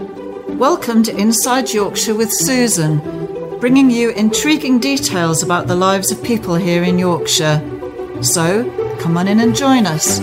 Welcome to Inside Yorkshire with Susan, bringing you intriguing details about the lives of people here in Yorkshire. So, come on in and join us.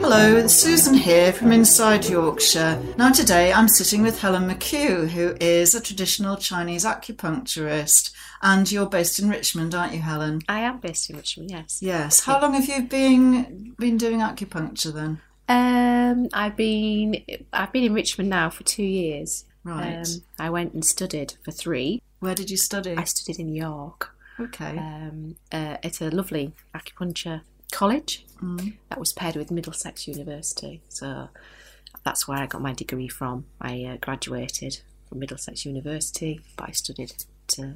Hello, Susan here from Inside Yorkshire. Now, today I'm sitting with Helen McQue, who is a traditional Chinese acupuncturist. And you're based in Richmond, aren't you, Helen? I am based in Richmond, yes. Yes. How long have you been been doing acupuncture then? Um, I've been I've been in Richmond now for two years. Right. Um, I went and studied for three. Where did you study? I studied in York. Okay. Um, uh, at a lovely acupuncture college Mm. that was paired with Middlesex University. So that's where I got my degree from. I uh, graduated from Middlesex University, but I studied at uh,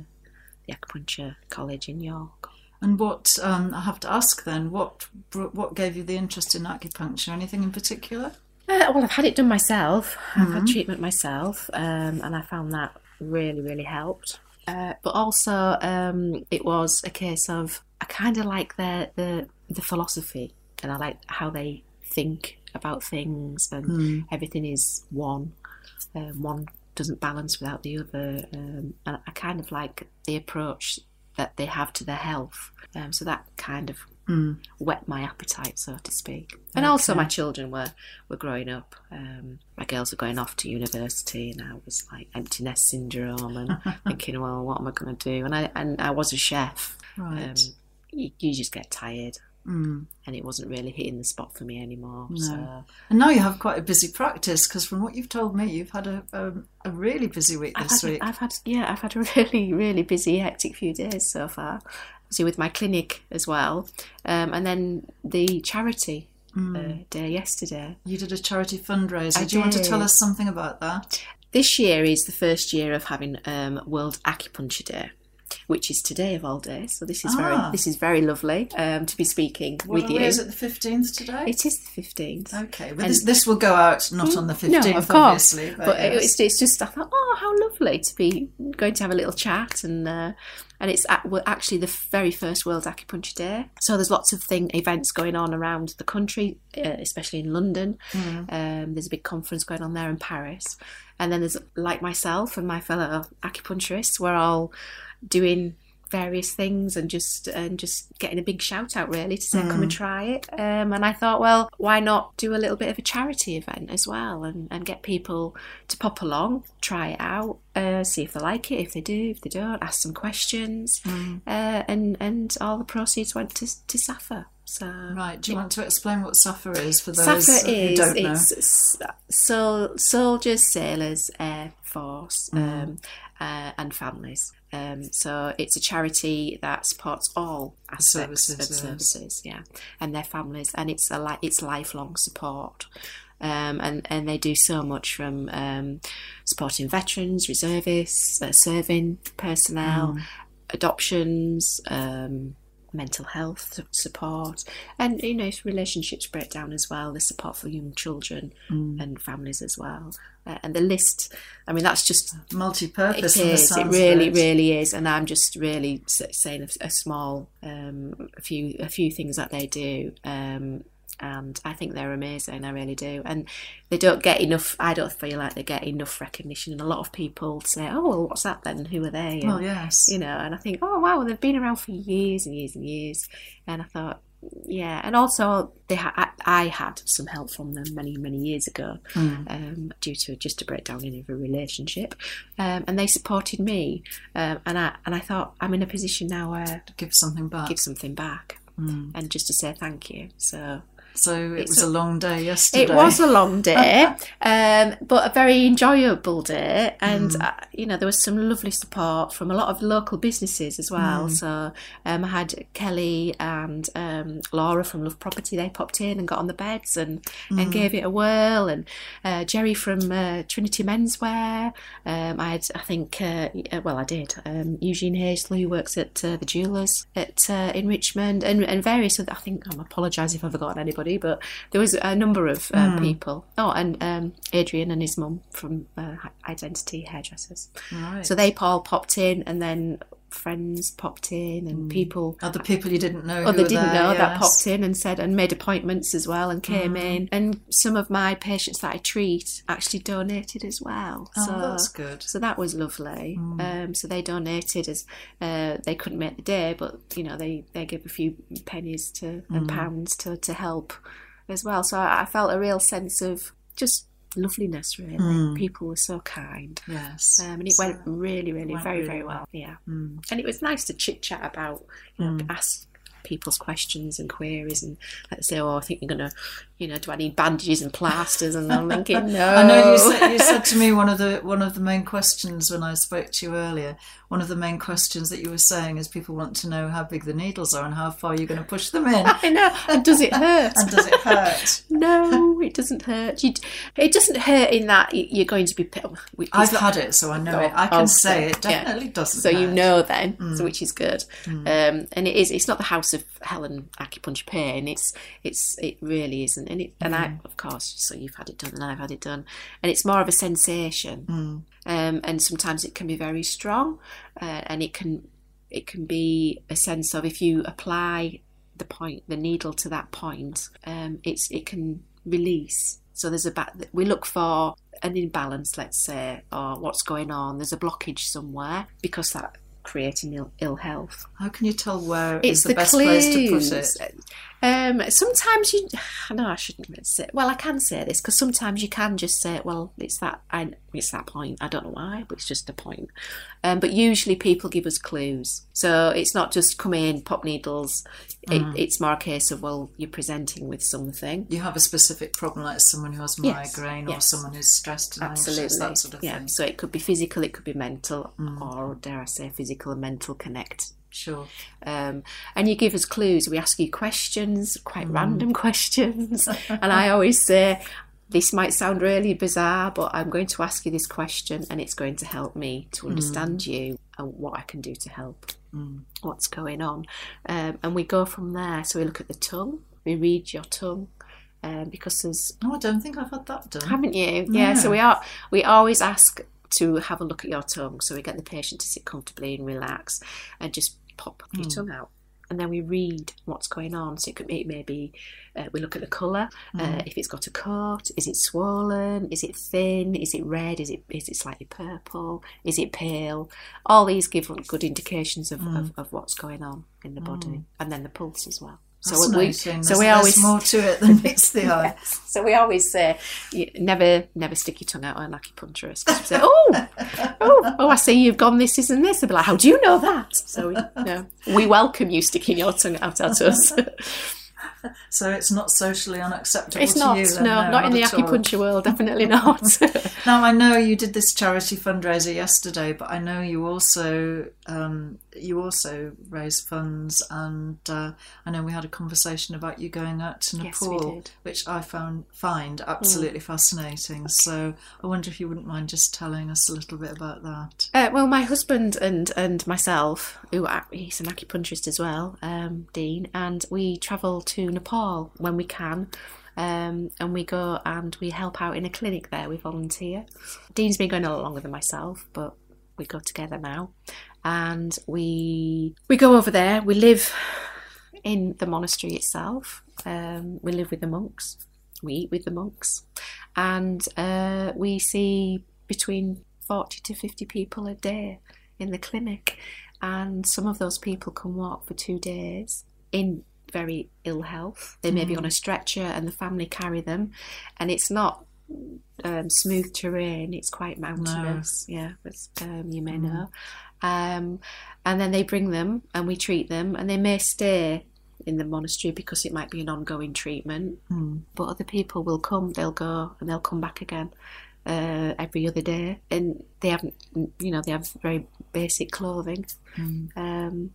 the acupuncture college in York. And what um, I have to ask then? What what gave you the interest in acupuncture? Anything in particular? Uh, well, I've had it done myself. I've had treatment myself, um, and I found that really, really helped. Uh, but also, um, it was a case of I kind of like their the the philosophy, and I like how they think about things, and everything is one. Um, one doesn't balance without the other, um, and I kind of like the approach that they have to their health. Um, so that kind of whet my appetite, so to speak. And also, my children were were growing up. Um, my girls were going off to university, and I was like empty nest syndrome, and thinking, well, what am I going to do? And I and I was a chef. Right. Um, you, you just get tired, Mm. and it wasn't really hitting the spot for me anymore. No. So And now you have quite a busy practice because from what you've told me, you've had a a, a really busy week I've this had, week. I've had yeah, I've had a really really busy hectic few days so far. Obviously with my clinic as well, um, and then the charity uh, day yesterday. You did a charity fundraiser. I Do you want to tell us something about that? This year is the first year of having um, World Acupuncture Day, which is today of all days. So this is Ah. very this is very lovely um, to be speaking What with you. is it? The fifteenth today. It is the fifteenth. Okay, but And- this, this will go out not on the No, fifteenth, of course. obviously. But, But yes. it's, it's just I thought, oh, how lovely to be going to have a little chat and uh, and it's at, well, actually the very first World Acupuncture Day. So there's lots of thing events going on around the country, uh, especially in London. Um, there's a big conference going on there in Paris, and then there's like myself and my fellow acupuncturists. We're all doing various things and just and just getting a big shout out really to say come and try it. Um, and I thought well why not do a little bit of a charity event as well and, and get people to pop along try it out uh, see if they like it. If they do if they don't ask some questions. Uh, and and all the proceeds went to, to SSAFA so Right. Do you want to explain what SSAFA is for those SSAFA who is don't know? it's sol- soldiers, sailors, air force, Mm. um, uh, and families. Um, so it's a charity that supports all aspects Services, of services, yeah, and their families, and it's a li- it's lifelong support. Um, and, and they do so much from um, supporting veterans, reservists, uh, serving personnel, Mm. adoptions, um, mental health support, and you know, if relationships break down as well. The support for young children Mm. and families as well. Uh, and the list, I mean, that's just Multi-purpose. from the is. It really, it. really is. And I'm just really saying a, a small, um, a few, a few things that they do. Um, and I think they're amazing. I really do. And they don't get enough. I don't feel like they get enough recognition. And a lot of people say, "Oh, well, what's that then? Who are they?" And, Well, yes. you know. And I think, "Oh, wow, they've been around for years and years and years." And I thought, yeah. And also, they ha- I, I had some help from them many, many years ago, um, due to just a breakdown in a relationship, um, and they supported me. Um, and I and I thought, I'm in a position now where Give something back. give something back, and just to say thank you. So. So it It's was a, a- long day yesterday. It was a long day, um, but a very enjoyable day. And, Mm. uh, you know, there was some lovely support from a lot of local businesses as well. Mm. So um, I had Kelly and um, Laura from Love Property. They popped in and got on the beds and, Mm. and gave it a whirl. And uh, Jerry from uh, Trinity Menswear. Um, I had, I think, uh, uh, well, I did. Um, Eugene Hazley, who works at uh, the Jewellers at uh, in Richmond, and, and various other. I think I'm apologise if I've forgotten anybody, but there was a number of uh, people. Oh, and um, Adrian and his mum from uh, Identity Hairdressers. Right. So they all popped in, and then friends popped in and people Other people you didn't know. Oh, who they didn't there, know that popped in and said and made appointments as well and came in. And some of my patients that I treat actually donated as well. Oh, so that's good. so that was lovely. Um, so they donated as uh, they couldn't make the day, but you know they they gave a few pennies to and pounds to to help as well. So I, I felt a real sense of just loveliness. Really, hmm. people were so kind. Yes. Um, and it So- went really, really, went very, really very well. well. Yeah. Hmm. And it was nice to chit chat about, you know, hmm. ask people's questions and queries and let's say, oh, I think you're going to, you know, do I need bandages and plasters? And I'm thinking, no. I know you said, you said to me one of the one of the main questions when I spoke to you earlier. One of the main questions that you were saying is people want to know how big the needles are and how far you're going to push them in, I know. And does it hurt? and does it hurt? no, it doesn't hurt. You, it doesn't hurt in that you're going to be. I've not- had it, so I know Oh, it. I can say it Yeah. definitely doesn't. So you know then, so mm. which is good. Mm. Um, and it is. It's not the House of Helen acupuncture pain. It's it's it really isn't. And it and I mm-hmm. of course. So you've had it done, and I've had it done, and it's more of a sensation. Mm. Um, and sometimes it can be very strong, uh, and it can it can be a sense of if you apply the point the needle to that point, um, it's it can release. So there's a ba- we look for an imbalance, let's say, or what's going on. There's a blockage somewhere because that creating Ill, Ill health. How can you tell where It's is the, the, best clues. place to put it? Um, sometimes you, I know I shouldn't say. Well, I can say this because sometimes you can just say, "Well, it's that, I, it's that point." I don't know why, but it's just a point. Um, but usually people give us clues, so it's not just come in, pop needles. It, it's more a case of, well, you're presenting with something. You have a specific problem, like someone who has Yes, migraine or yes. someone who's stressed and Absolutely, anxious, that sort of yeah. thing. So it could be physical, it could be mental, or dare I say, physical and mental connect Sure. um, and you give us clues. We ask you questions, quite random questions, and I always say, "This might sound really bizarre, but I'm going to ask you this question, and it's going to help me to understand you and what I can do to help. What's going on?" Um, and we go from there. So we look at the tongue. We read your tongue. Um, because there's No, I don't think I've had that done. haven't you? Yeah. So we are. We always ask to have a look at your tongue, so we get the patient to sit comfortably and relax, and just pop your tongue out, and then we read what's going on. So it could it may be uh, we look at the colour, uh, if it's got a coat, is it swollen, is it thin, is it red, is it is it slightly purple, is it pale? All these give good indications of, of, of what's going on in the body, and then the pulse as well. So we, so There's- we always more to it than meets the eye. so we always say, never, never stick your tongue out on an acupuncturist. 'Cause we say, oh, oh, oh, I see you've gone this, this, and this. They'll be like, how do you know that? So we, no, we welcome you sticking your tongue out at us. So it's not socially unacceptable it's to not, you. Then, no, not in the all. acupuncture world, definitely not. Now I know you did this charity fundraiser yesterday, but I know you also um, you also raise funds, and uh, I know we had a conversation about you going out to Nepal. Mm. which I found find absolutely fascinating. So I wonder if you wouldn't mind just telling us a little bit about that. Uh, well, my husband and and myself, who he's an acupuncturist as well, um, Dean, and we travel to Nepal when we can. Um, and we go and we help out in a clinic there. We volunteer. Dean's been going a lot longer than myself, but we go together now, and we we go over there. We live in the monastery itself. Um, we live with the monks. We eat with the monks, and uh, we see between forty to fifty people a day in the clinic, and some of those people can walk for two days in very ill health. They may be on a stretcher, and the family carry them, and it's not um, smooth terrain. It's quite mountainous. Yeah, as um, you may know. Um, and then they bring them, and we treat them, and they may stay in the monastery because it might be an ongoing treatment. But other people will come, they'll go, and they'll come back again uh, every other day, and they haven't, you know, they have very basic clothing, um,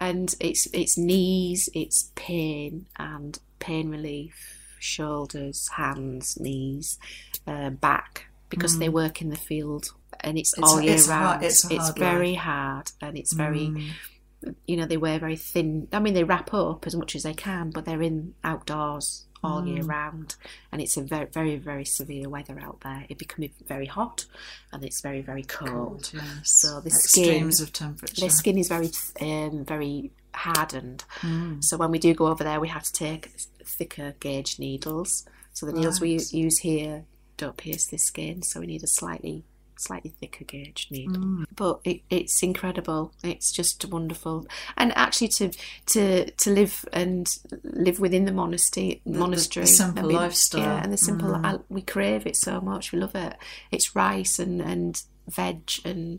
and it's it's knees, it's pain and pain relief, shoulders, hands, knees, uh, back, because they work in the field, and it's, It's- all year it's hard- round. it's hard Mm. very hard, and it's very you know they wear very thin i mean they wrap up as much as they can but they're in outdoors all year round, and it's a very, very, very severe weather out there. It becomes very hot, and it's very, very cold. Cold, yes. So the skin, extremes of temperature. the skin is very, um, very hardened. Mm. So when we do go over there, we have to take thicker gauge needles. So the needles we use here don't pierce the skin, so we need a slightly slightly thicker gauge needle. Mm. But it, it's incredible. It's just wonderful, and actually to to to live and live within the monastery the- monastery, the simple lifestyle. yeah, and the simple. Mm. I, we crave it so much. We love it. It's rice and and veg and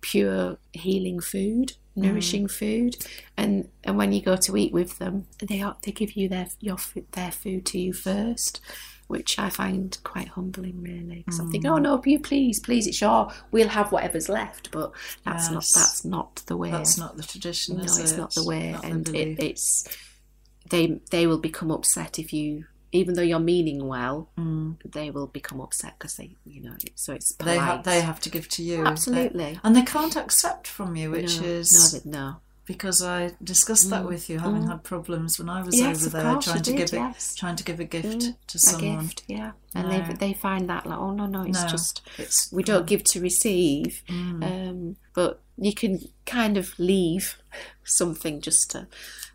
pure healing food nourishing food and and when you go to eat with them they are, they give you their your their food to you first which I find quite humbling really because I'm thinking oh no you please please it's your we'll have whatever's left but that's not that's not the way That's not the tradition, no it's it? not the way Not and it, it's they they will become upset if you even though you're meaning well Mm. they will become upset because they you know so it's They polite. have they have to give to you. absolutely They- and they can't accept from you, which no, is no, they- no. Because I discussed that Mm. with you, having Mm. had problems when I was Yes, over there trying to did, give it, yes. trying to give a gift Mm, to a someone. gift, yeah. And No. they they find that like, oh no, no, it's No, just It's we don't give to receive, um, but you can kind of leave something just to,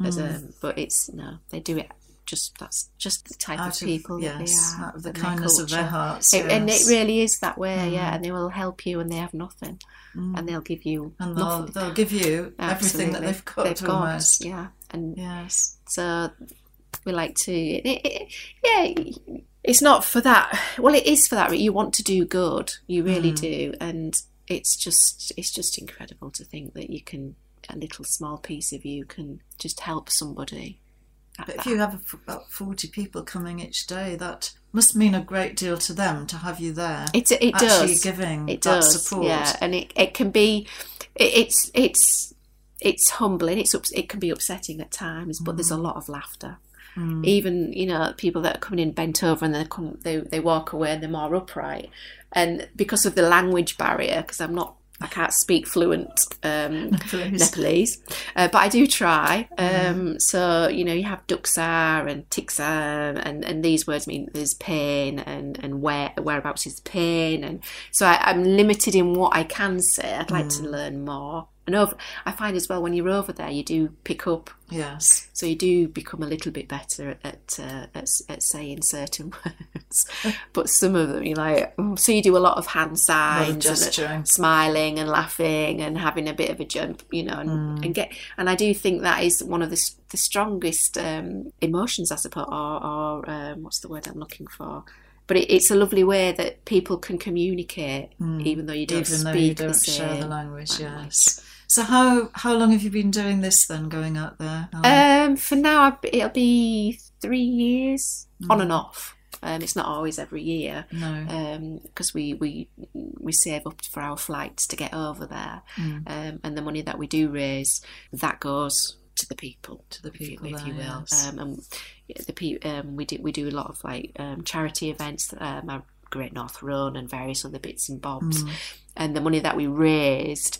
as a, but it's no, they do it. Just that's just the type out of people that yes, they are, out of the kindness of their hearts, It- And it really is that way, yeah. Mm. And they will help you, and they have nothing, Mm. and they'll give you and they'll, nothing. they'll give you everything that they've got They've got, almost. yeah. And Yes. so we like to, it, it, yeah, it's not for that. Well, it is for that. But you want to do good, you really Mm. do, and it's just, it's just incredible to think that you can, a little small piece of you can just help somebody. But if you have about 40 people coming each day, that must mean a great deal to them to have you there. it, it actually does, giving it that does, support. yeah, and it, it can be, it, it's, it's, it's humbling. It's it can be upsetting at times, but there's a lot of laughter. Mm. even you know people that are coming in bent over and they come they they walk away and they're more upright and because of the language barrier because i'm not i can't speak fluent um Nepalese, uh, but I do try. Um, So you know, you have duksar and tiksar, and, and these words mean there's pain, and and where whereabouts is pain, and so I, I'm limited in what I can say. I'd like to learn more. And over, I find as well when you're over there, you do pick up Yes. so you do become a little bit better at at, uh, at, at saying certain words, but some of them you're like. "Mm." So you do a lot of hand signs, and, uh, smiling and laughing and having a bit of a jump, you know, and, and get. And I do think that is one of the the strongest um, emotions, I suppose, or, or um, what's the word I'm looking for. But it, it's a lovely way that people can communicate, even though you don't Even speak you don't the share the same language, language. So how how long have you been doing this then, going out there? Um, for now, it'll be three years Mm. on and off. Um, it's not always every year no. because we, we we save up for our flights to get over there, Mm. um, and the money that we do raise that goes to the people, To the if you- people if you will. yes. Um, and the pe- um, we do we do a lot of like um, charity events, um, Great North Run, and various other bits and bobs. Mm. And the money that we raised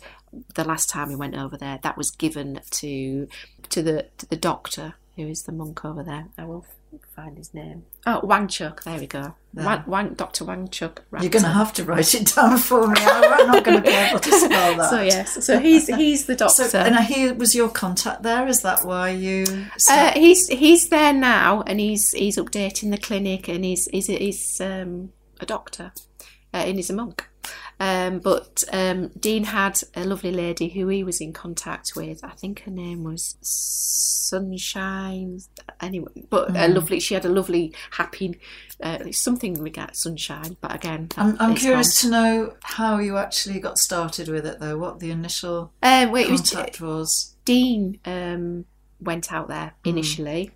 the last time we went over there, that was given to to the to the doctor who is the monk over there. I will find his name. Oh, Wangchuk. There we go. Wang, Wang, Doctor Wangchuk. You're going to have to write it down for me. I'm not going to be able to spell that. So yes, so he's he's the doctor. So, and he was your contact there. Is that why you? Uh, he's he's there now, and he's he's updating the clinic, and he's he's he's um, a doctor, uh, and he's a monk. Um, but um, Dean had a lovely lady who he was in contact with. I think her name was Sunshine. Anyway, but a lovely. She had a lovely, happy uh, something we got sunshine. But again, I'm, I'm curious to know how you actually got started with it, though. What the initial gone. Um, wait, it was contact was. Dean um, went out there Hmm. initially,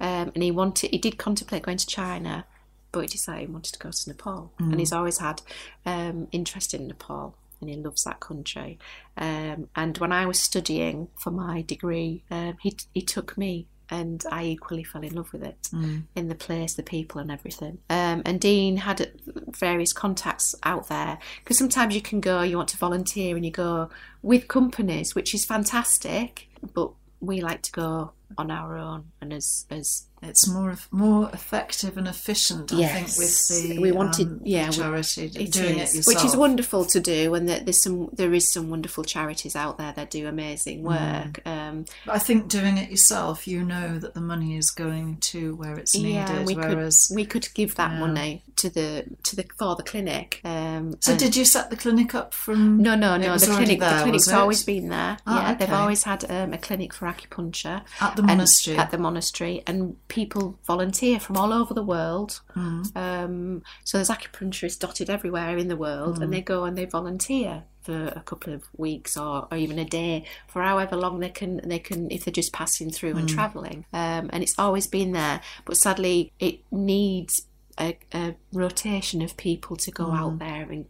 um, and he wanted he did contemplate going to China, but he decided he wanted to go to Nepal, Hmm. and he's always had um, interest in Nepal. And he loves that country. Um, and when I was studying for my degree, um, he he took me, and I equally fell in love with it Mm. in the place, the people, and everything. Um, and Dean had various contacts out there because sometimes you can go, you want to volunteer, and you go with companies, which is fantastic. But we like to go on our own and as as It's more more effective and efficient, I Yes. think, with the We wanted- um, yeah, we- charity it doing is, it yourself, which is wonderful to do, and that there's some there is some wonderful charities out there that do Mm. amazing work. Um, But I think doing it yourself, you know that the money is going to where it's needed. yeah, we whereas, could we could give that Yeah. money to the to the for the clinic. Um, so did you set the clinic up from? No, no, no. The clinic, there, the clinic's always been there. Ah, yeah, they've always had um, a clinic for acupuncture at the and- monastery. at the monastery, and people volunteer from all over the world. Mm. Um, so there's acupuncturists dotted everywhere in the world, Mm. and they go and they volunteer for a couple of weeks or, or even a day for however long they can. They can if they're just passing through Mm. and travelling. Um, and it's always been there, but sadly it needs a, a rotation of people to go out there and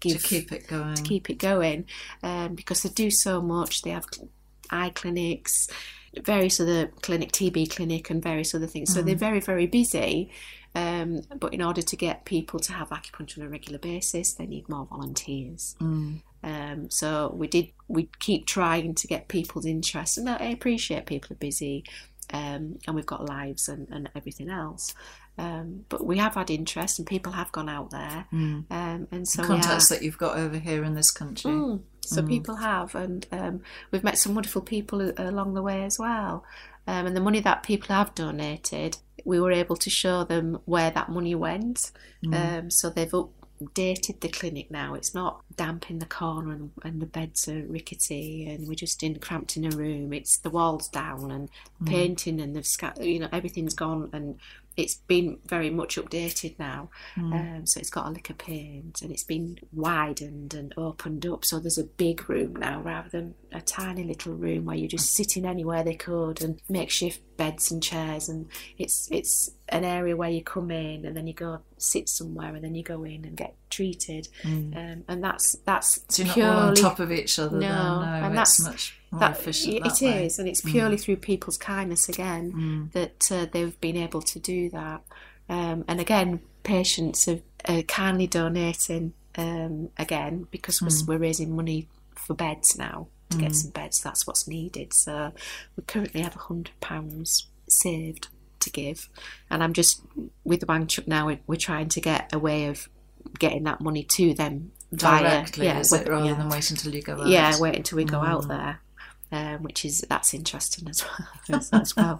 give, to keep it going. to keep it going um, because they do so much. They have eye clinics, various other clinic, TB clinic, and various other things. So they're very, very busy. Um, but in order to get people to have acupuncture on a regular basis, they need more volunteers. Mm. Um, so we did. We keep trying to get people's interest, and I appreciate people are busy, um, and we've got lives and, and everything else. Um, but we have had interest, and people have gone out there, Mm. um, and so we Contacts that you've got over here in this country. Mm. So people have, and um, we've met some wonderful people along the way as well. Um, and the money that people have donated, we were able to show them where that money went. Um, so they've updated the clinic now. It's not damp in the corner and, and the beds are rickety and we're just in cramped in a room. It's the walls down and painting and the scat, you know, everything's gone and it's been very much updated now. Um, so it's got a lick of paint and it's been widened and opened up. So there's a big room now rather than a tiny little room where you're just sitting anywhere they could and makeshift beds and chairs. And it's it's an area where you come in and then you go sit somewhere and then you go in and get treated. Um, and that's that's So you're not purely all on top of each other. No, then, no and that's- much more that efficient. it that way. is, and it's purely through people's kindness again that uh, they've been able to do that. Um, and again, patients are uh, kindly donating um, again because we're, we're raising money for beds now to get some beds. That's what's needed. So we currently have a hundred pounds saved to give, and I'm just with the Chuk now. We're, trying to get a way of getting that money to them via Directly, yeah, is it, rather yeah. than wait until you go out? Yeah, wait until we go Mm. out there, um, which is that's interesting as well. as, well.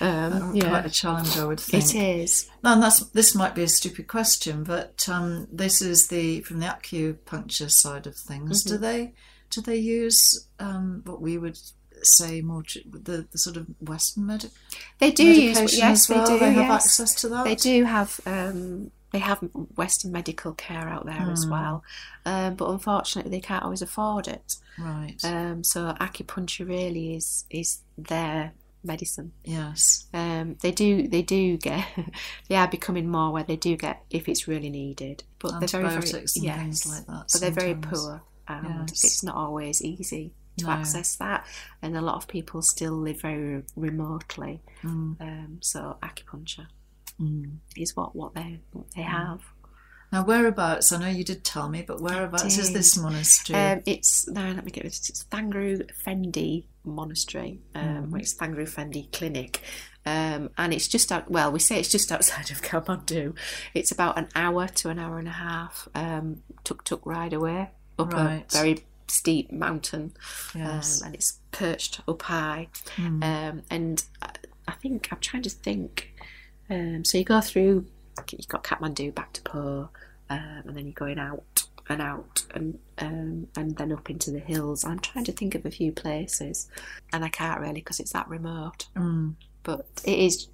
Um, Quite a challenge, I would think. it is. And that's this might be a stupid question, but um, this is the from the acupuncture side of things. Mm-hmm. Do they do they use um, what we would say more the, the sort of Western medic They do use yes, well? they do. They have yes. access to that. They do have um, they have Western medical care out there as Hmm. well, um, but unfortunately they can't always afford it. Right. Um, so acupuncture really is is their medicine. yes. Um, they do they do get they are becoming more where they do get if it's really needed, but they're very very yes, things like that. but they're very poor and Yes. it's not always easy to No. access that and a lot of people still live very remotely Mm. um, so acupuncture Mm. is what what they what they have Now, whereabouts? I know you did tell me, but whereabouts is this monastery? um, it's now let me get this it's Thrangu Phende Monastery um, Mm. it's Thrangu Phende Clinic um, and it's just out well we say it's just outside of Kathmandu it's about an hour to an hour and a half um, tuk tuk ride away up Right. a very steep mountain yes. um, and it's perched up high. Mm. Um, and I, I think I'm trying to think. Um, so you go through, you've got Kathmandu Bhaktapur, um, and then you're going out and out and um, and then up into the hills. I'm trying to think of a few places, and I can't really because it's that remote. Mm. But it is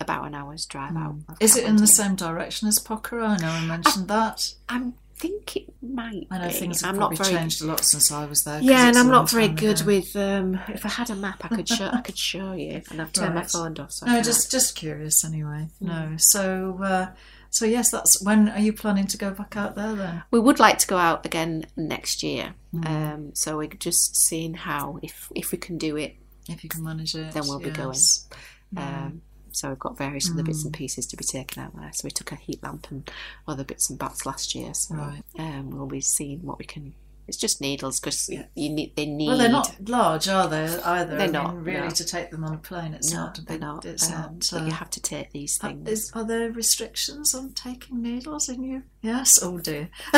about an hour's drive out. of Is it in the same direction as Pokhara? I know I mentioned that. I think it might. I know be. things have I'm probably not very changed a lot since I was there. Yeah, and I'm not very good ago. with. Um, if I had a map, I could show. I could show you, and I've turned my phone off. So No, just just curious anyway. Hmm. No, so uh, so yes, that's when are you planning to go back out there then? we would like to go out again next year. Hmm. Um, so we're just seeing how if if we can do it. If you can manage it, Then we'll be going. yes. Um, so we've got various other bits and pieces to be taken out there. So we took a heat lamp and other bits and bats last year. So Right. um, we'll be seeing what we can It's just needles because Yeah. you need. They need. Well, they're not large, are they? Either. They're I mean, not, really. no. To take them on a plane, it's no, not. they're not. It's um, not. but uh, you have to take these uh, things. is, are there restrictions on taking needles in you? Yes. Oh dear.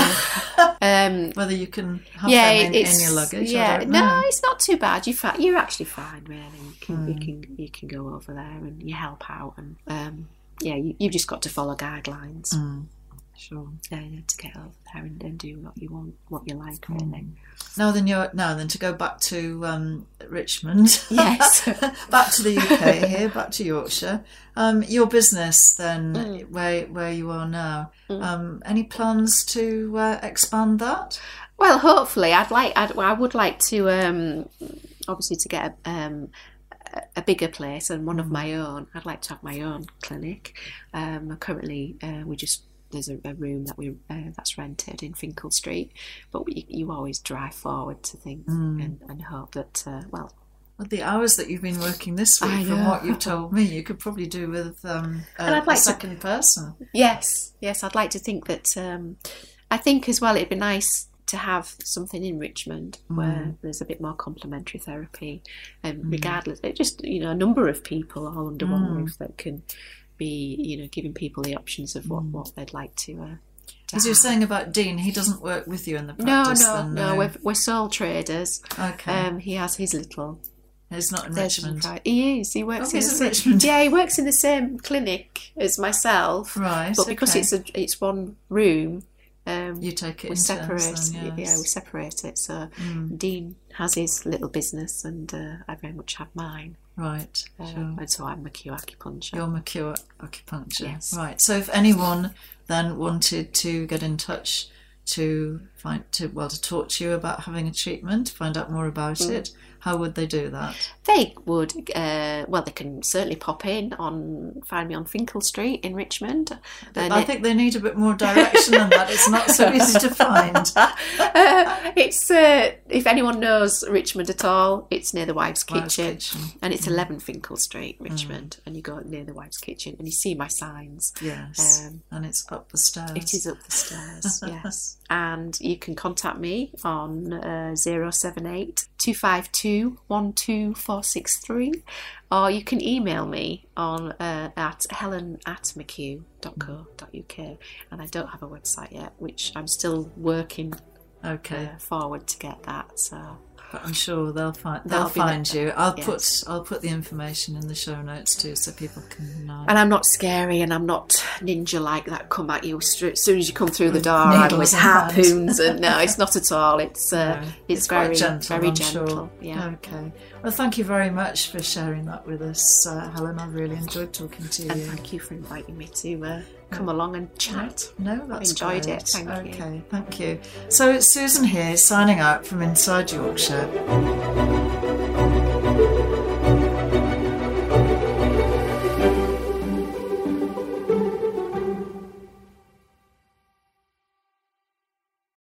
um, Whether you can have yeah, them in, it's in your luggage. yeah. I don't no, it's not too bad. You fi- you're actually fine, really. You can you Hmm. can you can go over there and you help out and um, yeah, you, you've just got to follow guidelines Mm, sure. uh, to get over there and, and do what you want, what you like, really. Now then, you're now then to go back to um, Richmond. Yes. back to the UK here, back to Yorkshire. Um, your business then, Mm. where where you are now. Mm. Um, any plans to uh, expand that? Well, hopefully, I'd like. I'd, I would like to, um, obviously, to get a, um, a- a bigger place and one of my own. I'd like to have my own clinic. Um, currently, uh, we just there's a, a room that we uh, that's rented in Finkle Street, but we, you always drive forward to things Mm. and, and hope that uh, well, With the hours that you've been working this I week, from know. what you've told me, you could probably do with um, a, And I'd like a to- second person. Yes, yes, I'd like to think that. Um, I think as well, it'd be nice to have something in Richmond where there's a bit more complementary therapy, and Mm. regardless, it just you know a number of people all under one Mm. roof that can be you know giving people the options of what Mm. what they'd like to. Uh, to As you're saying about Dean, he doesn't work with you in the No, practice. no, then, no. We're, we're sole traders. okay. Um, he has his little. he's not in Richmond. some pri- He is. He works Oh, in, in same- Richmond. Yeah, he works in the same clinic as myself. Right. But because okay. it's a it's one room, um, you take it we separate. then, Yeah, we separate it. So Mm, Dean has his little business, and uh, I very much have mine. Right. Uh, Sure. And so I'm McQue Acupuncture. Your McQue acupuncture. Yes. Right. So if anyone then wanted to get in touch to find to well to talk to you about having a treatment, find out more about Mm. it, how would they do that? They would, uh, well, they can certainly pop in on find me on Finkle Street in Richmond. And I it- think they need a bit more direction than that. It's not so easy to find. Uh, it's uh, if anyone knows Richmond at all, it's near the Wives' Wives' Kitchen, Kitchen. and it's 11 Finkle Street, Richmond, and you go near the Wives' Kitchen and you see my signs. Yes. Um, and it's up the stairs. It is up the stairs, yes. And you can contact me on uh, 078 252 12463 or you can email me on uh, at helen at mchugh.co.uk and I don't have a website yet, which I'm still working Okay. uh, forward to get that. So But I'm sure they'll find they'll find you. I'll put I'll put the information in the show notes too, so people can. Uh, And I'm not scary and I'm not ninja like that come at you as soon as you come through the door. I'm with harpoons and no, it's not at all. It's uh, No, it's, quite very gentle, very I'm gentle. Sure. Yeah. Okay. Well, thank you very much for sharing that with us, uh, Helen. I really enjoyed talking to you. And you. thank you for inviting me to uh, come along and chat. No, that's enjoyed great. it, thank you. okay, thank you. So it's Susan here, signing out from inside Yorkshire. Música